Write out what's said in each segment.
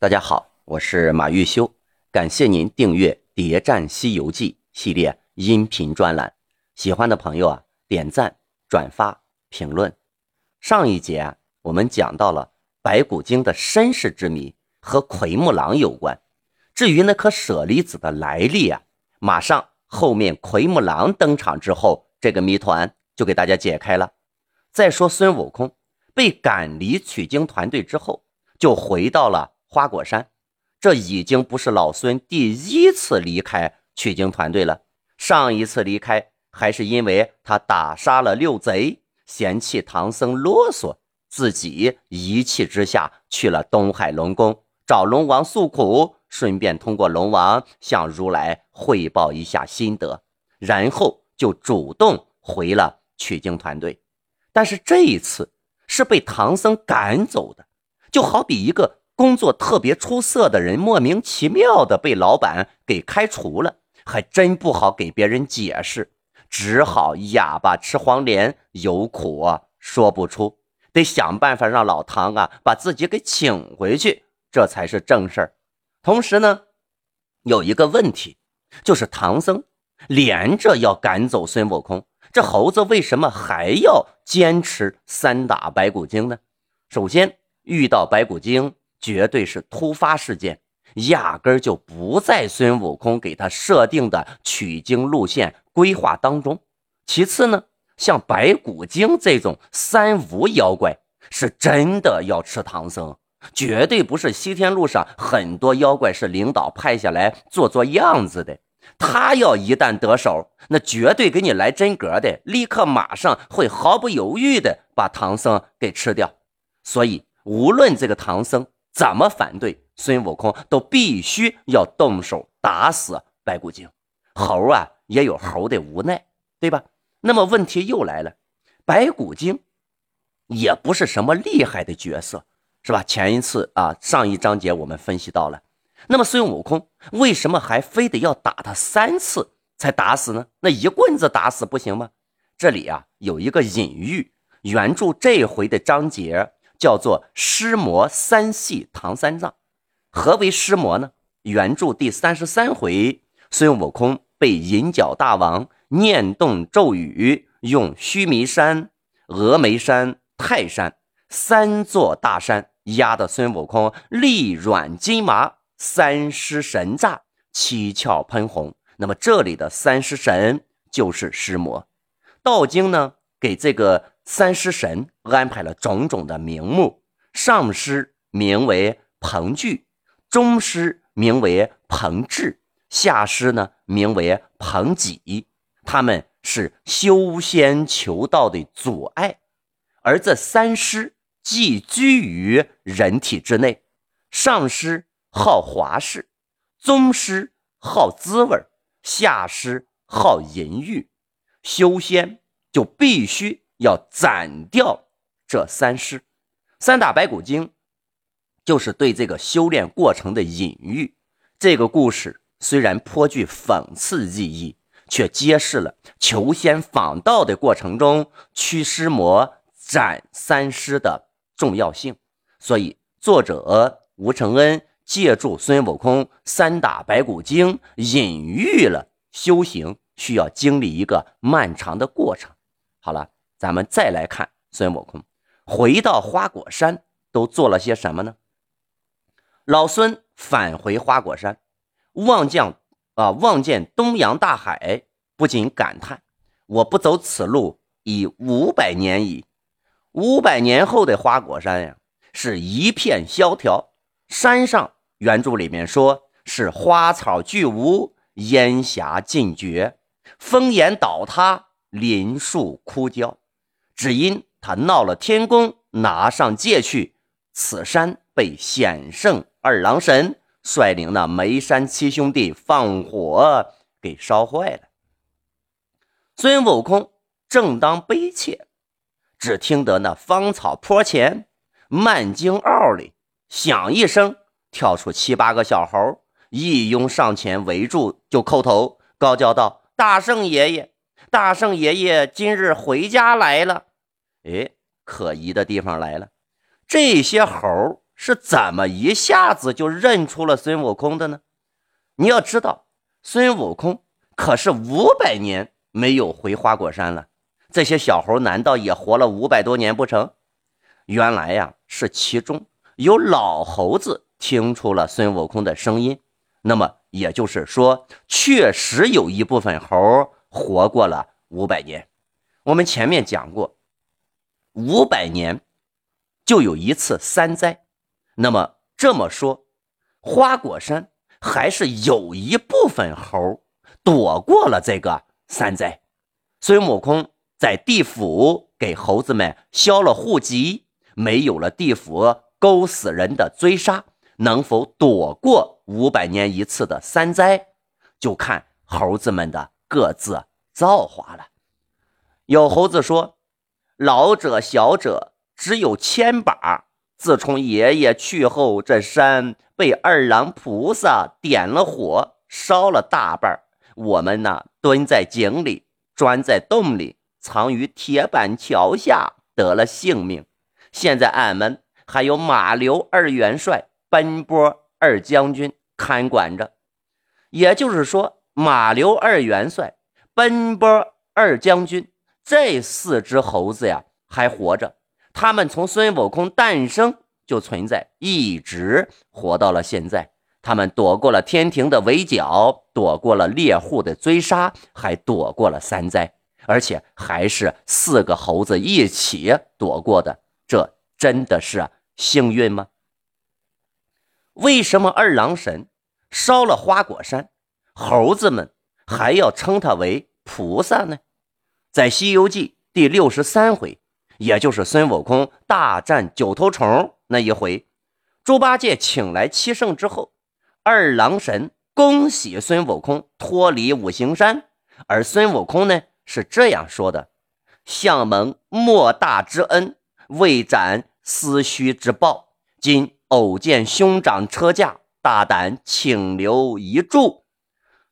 大家好，我是马玉修，感谢您订阅《谍战西游记》系列音频专栏。喜欢的朋友啊，点赞、转发、评论。上一节啊，我们讲到了白骨精的身世之谜和奎木狼有关。至于那颗舍利子的来历啊，马上后面奎木狼登场之后，这个谜团就给大家解开了。再说孙悟空被赶离取经团队之后，就回到了。花果山，这已经不是老孙第一次离开取经团队了。上一次离开还是因为他打杀了六贼，嫌弃唐僧啰嗦，自己一气之下去了东海龙宫找龙王诉苦，顺便通过龙王向如来汇报一下心得，然后就主动回了取经团队。但是这一次是被唐僧赶走的，就好比一个。工作特别出色的人，莫名其妙的被老板给开除了，还真不好给别人解释，只好哑巴吃黄连，有苦啊说不出，得想办法让老唐啊把自己给请回去，这才是正事儿。同时呢，有一个问题，就是唐僧连着要赶走孙悟空，这猴子为什么还要坚持三打白骨精呢？首先遇到白骨精。绝对是突发事件，压根儿就不在孙悟空给他设定的取经路线规划当中。其次呢，像白骨精这种三无妖怪，是真的要吃唐僧，绝对不是西天路上很多妖怪是领导派下来做做样子的。他要一旦得手，那绝对给你来真格的，立刻马上会毫不犹豫的把唐僧给吃掉。所以，无论这个唐僧。怎么反对孙悟空都必须要动手打死白骨精，猴啊也有猴的无奈，对吧？那么问题又来了，白骨精也不是什么厉害的角色，是吧？前一次啊，上一章节我们分析到了，那么孙悟空为什么还非得要打他三次才打死呢？那一棍子打死不行吗？这里啊有一个隐喻，原著这回的章节。叫做尸魔三系唐三藏，何为尸魔呢？原著第三十三回，孙悟空被银角大王念动咒语，用须弥山、峨眉山、泰山三座大山压得孙悟空力软筋麻，三尸神炸，七窍喷红。那么这里的三尸神就是尸魔。道经呢，给这个。三尸神安排了种种的名目，上尸名为彭巨，中尸名为彭志，下尸呢名为彭己。他们是修仙求道的阻碍，而这三尸寄居于人体之内。上尸好华饰，宗师好滋味下尸好淫欲。修仙就必须。要斩掉这三尸，三打白骨精，就是对这个修炼过程的隐喻。这个故事虽然颇具讽刺意义，却揭示了求仙访道的过程中驱尸魔、斩三尸的重要性。所以，作者吴承恩借助孙悟空三打白骨精，隐喻了修行需要经历一个漫长的过程。好了。咱们再来看孙悟空回到花果山都做了些什么呢？老孙返回花果山，望见啊望见东洋大海，不禁感叹：我不走此路已五百年矣。五百年后的花果山呀，是一片萧条，山上原著里面说是花草俱无，烟霞尽绝，峰岩倒塌，林树枯焦。只因他闹了天宫，拿上界去，此山被显圣二郎神率领那眉山七兄弟放火给烧坏了。孙悟空正当悲切，只听得那芳草坡前漫经坳里响一声，跳出七八个小猴，一拥上前围住，就叩头高叫道：“大圣爷爷，大圣爷爷，今日回家来了。”哎，可疑的地方来了，这些猴是怎么一下子就认出了孙悟空的呢？你要知道，孙悟空可是五百年没有回花果山了，这些小猴难道也活了五百多年不成？原来呀，是其中有老猴子听出了孙悟空的声音，那么也就是说，确实有一部分猴活过了五百年。我们前面讲过，五百年就有一次三灾。那么这么说，花果山还是有一部分猴躲过了这个三灾。孙悟空在地府给猴子们销了户籍，没有了地府勾死人的追杀，能否躲过五百年一次的三灾，就看猴子们的各自造化了。有猴子说：“老者小者只有千把。”自从爷爷去后，这山被二郎菩萨点了火，烧了大半我们呢，蹲在井里，钻在洞里，藏于铁板桥下，得了性命。现在俺们还有马刘二元帅、奔波二将军看管着。也就是说，马刘二元帅、奔波二将军这四只猴子呀，还活着。他们从孙悟空诞生就存在，一直活到了现在。他们躲过了天庭的围剿，躲过了猎户的追杀，还躲过了三灾，而且还是四个猴子一起躲过的。这真的是幸运吗？为什么二郎神烧了花果山，猴子们还要称他为菩萨呢？在《西游记》第六十三回。也就是孙悟空大战九头虫那一回，猪八戒请来七圣之后，二郎神恭喜孙悟空脱离五行山，而孙悟空呢是这样说的：“相蒙莫大之恩，未展思虚之报，今偶见兄长车驾，大胆请留一住。”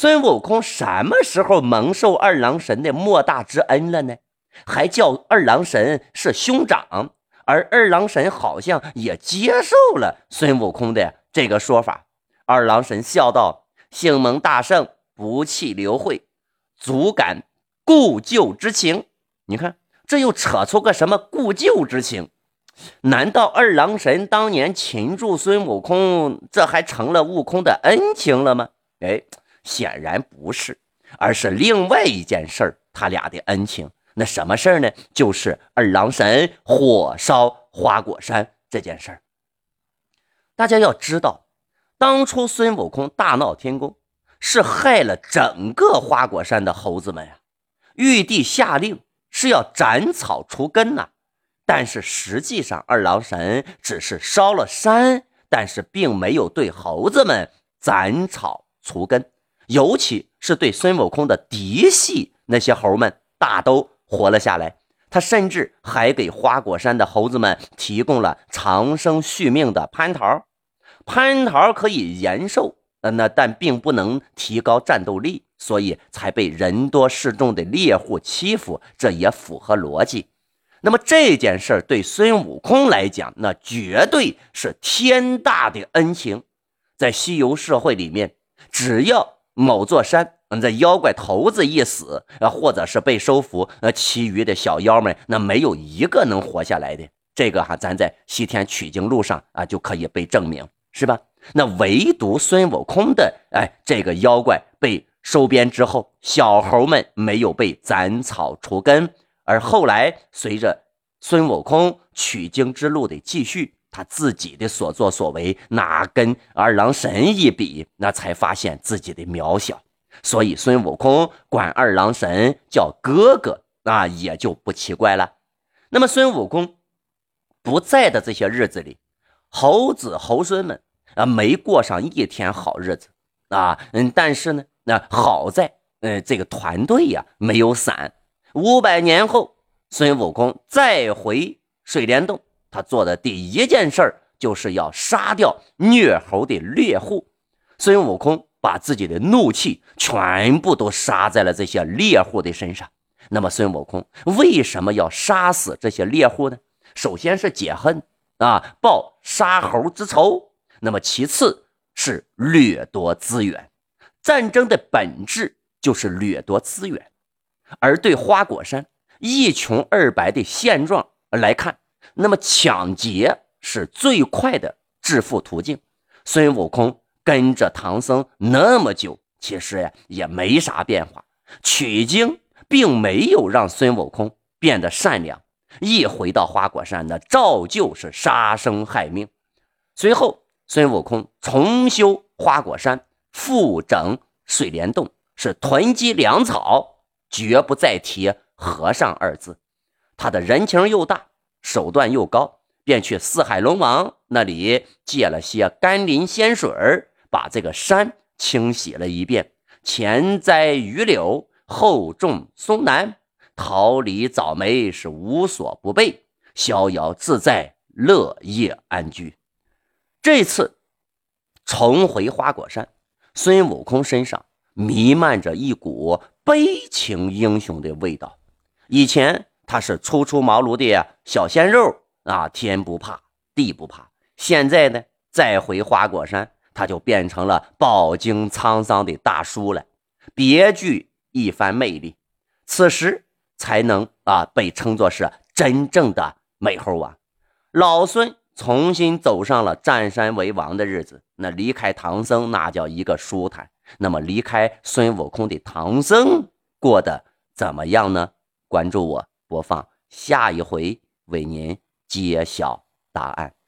孙悟空什么时候蒙受二郎神的莫大之恩了呢？还叫二郎神是兄长，而二郎神好像也接受了孙悟空的这个说法。二郎神笑道：“幸蒙大圣不弃刘慧，足感故旧之情。”你看，这又扯出个什么故旧之情？难道二郎神当年擒住孙悟空，这还成了悟空的恩情了吗？哎，显然不是，而是另外一件事儿，他俩的恩情。那什么事儿呢？就是二郎神火烧花果山这件事儿。大家要知道，当初孙悟空大闹天宫，是害了整个花果山的猴子们呀。玉帝下令是要斩草除根呐，但是实际上二郎神只是烧了山，但是并没有对猴子们斩草除根，尤其是对孙悟空的嫡系那些猴们，大都。活了下来，他甚至还给花果山的猴子们提供了长生续命的蟠桃。蟠桃可以延寿，呃那但并不能提高战斗力，所以才被人多势众的猎户欺负。这也符合逻辑。那么这件事对孙悟空来讲，那绝对是天大的恩情。在西游社会里面，只要某座山。嗯，这妖怪头子一死，啊，或者是被收服，那其余的小妖们，那没有一个能活下来的。这个哈，咱在西天取经路上啊，就可以被证明，是吧？那唯独孙悟空的，哎，这个妖怪被收编之后，小猴们没有被斩草除根，而后来随着孙悟空取经之路的继续，他自己的所作所为，哪跟二郎神一比，那才发现自己的渺小。所以孙悟空管二郎神叫哥哥，那也就不奇怪了。那么孙悟空不在的这些日子里，猴子猴孙们啊没过上一天好日子啊。嗯，但是呢，那好在，嗯，这个团队呀没有散。五百年后，孙悟空再回水帘洞，他做的第一件事儿就是要杀掉虐猴的猎户。孙悟空。把自己的怒气全部都杀在了这些猎户的身上。那么，孙悟空为什么要杀死这些猎户呢？首先是解恨啊，报杀猴之仇。那么其次是掠夺资源，战争的本质就是掠夺资源。而对花果山一穷二白的现状来看，那么抢劫是最快的致富途径。孙悟空跟着唐僧那么久，其实呀也没啥变化，取经并没有让孙悟空变得善良。一回到花果山，那照旧是杀生害命。随后，孙悟空重修花果山，复整水帘洞，是囤积粮草，绝不再提和尚二字。他的人情又大，手段又高，便去四海龙王那里借了些甘霖仙水把这个山清洗了一遍，前栽榆柳，后种松楠。桃李枣梅是无所不备，逍遥自在，乐业安居。这次重回花果山，孙悟空身上弥漫着一股悲情英雄的味道。以前他是初出茅庐的小鲜肉啊，天不怕地不怕。现在呢，再回花果山，他就变成了饱经沧桑的大叔了，别具一番魅力。此时。才能啊被称作是真正的美猴王。老孙重新走上了占山为王的日子，那离开唐僧那叫一个舒坦。那么离开孙悟空的唐僧过得怎么样呢？关注我，播放下一回为您揭晓答案。